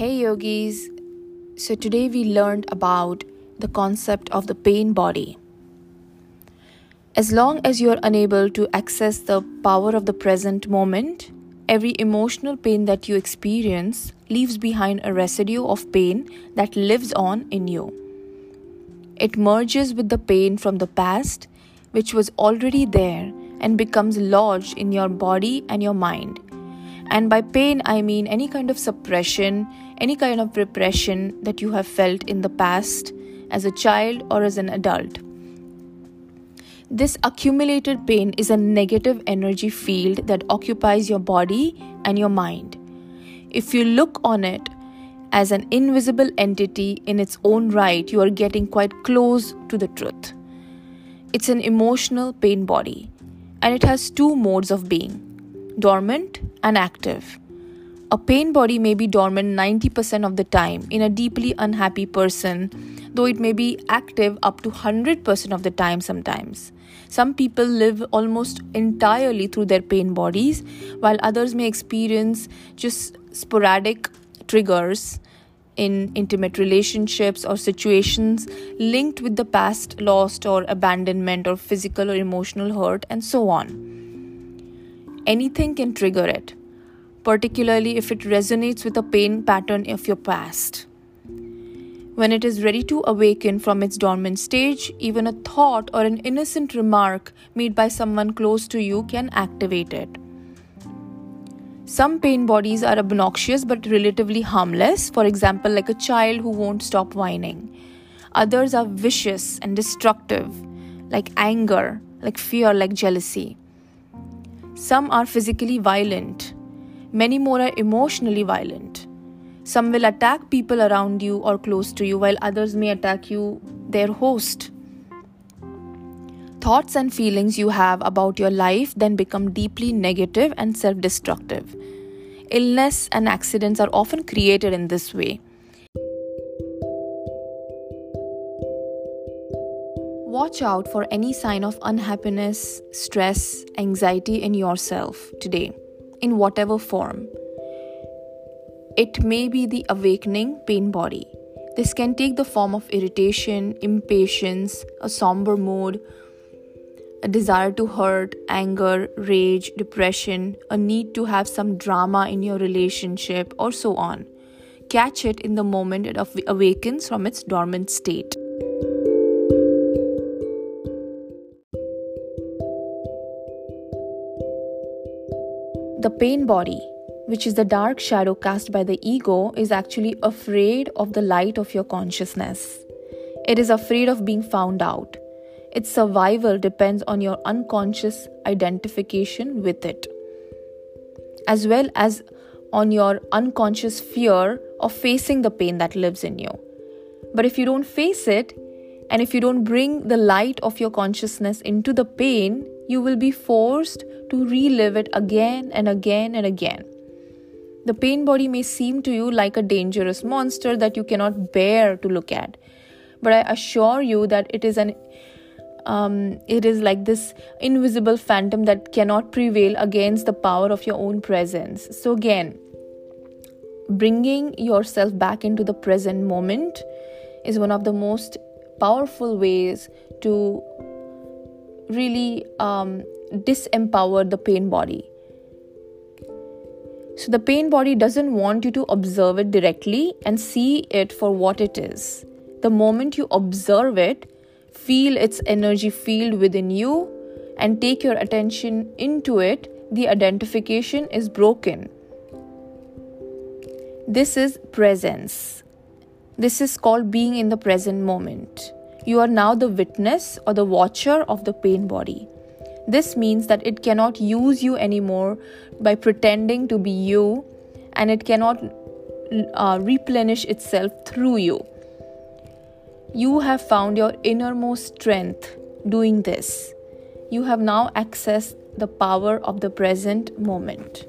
Hey yogis, so today we learned about the concept of the pain body. As long as you are unable to access the power of the present moment, every emotional pain that you experience leaves behind a residue of pain that lives on in you. It merges with the pain from the past, which was already there, and becomes lodged in your body and your mind and by pain, I mean any kind of suppression, any kind of repression that you have felt in the past as a child or as an adult. This accumulated pain is a negative energy field that occupies your body and your mind. If you look on it as an invisible entity in its own right, you are getting quite close to the truth. It's an emotional pain body, and it has two modes of being dormant and active. A pain body may be dormant 90% of the time in a deeply unhappy person, though it may be active up to 100% of the time sometimes. Some people live almost entirely through their pain bodies, while others may experience just sporadic triggers in intimate relationships or situations linked with the past lost or abandonment or physical or emotional hurt, and so on. Anything can trigger it particularly if it resonates with a pain pattern of your past. When it is ready to awaken from its dormant stage, even a thought or an innocent remark made by someone close to you can activate it. Some pain bodies are obnoxious but relatively harmless, for example, like a child who won't stop whining. Others are vicious and destructive, like anger, like fear, like jealousy. Some are physically violent, Many more are emotionally violent. Some will attack people around you or close to you, while others may attack you, their host. Thoughts and feelings you have about your life then become deeply negative and self destructive. Illness and accidents are often created in this way. Watch out for any sign of unhappiness, stress, anxiety in yourself today in whatever form. It may be the awakening pain body. This can take the form of irritation, impatience, a somber mood, a desire to hurt, anger, rage, depression, a need to have some drama in your relationship, or so on. Catch it in the moment it awakens from its dormant state. The pain body, which is the dark shadow cast by the ego, is actually afraid of the light of your consciousness. It is afraid of being found out. Its survival depends on your unconscious identification with it, as well as on your unconscious fear of facing the pain that lives in you. But if you don't face it, and if you don't bring the light of your consciousness into the pain, you will be forced to relive it again and again and again. The pain body may seem to you like a dangerous monster that you cannot bear to look at, but I assure you that it is an um, it is like this invisible phantom that cannot prevail against the power of your own presence. So again, bringing yourself back into the present moment is one of the most powerful ways to really um, disempower the pain body. So, the pain body doesn't want you to observe it directly and see it for what it is. The moment you observe it, feel its energy field within you, and take your attention into it, the identification is broken. This is presence. This is called being in the present moment. You are now the witness or the watcher of the pain body. This means that it cannot use you anymore by pretending to be you and it cannot uh, replenish itself through you. You have found your innermost strength doing this. You have now accessed the power of the present moment.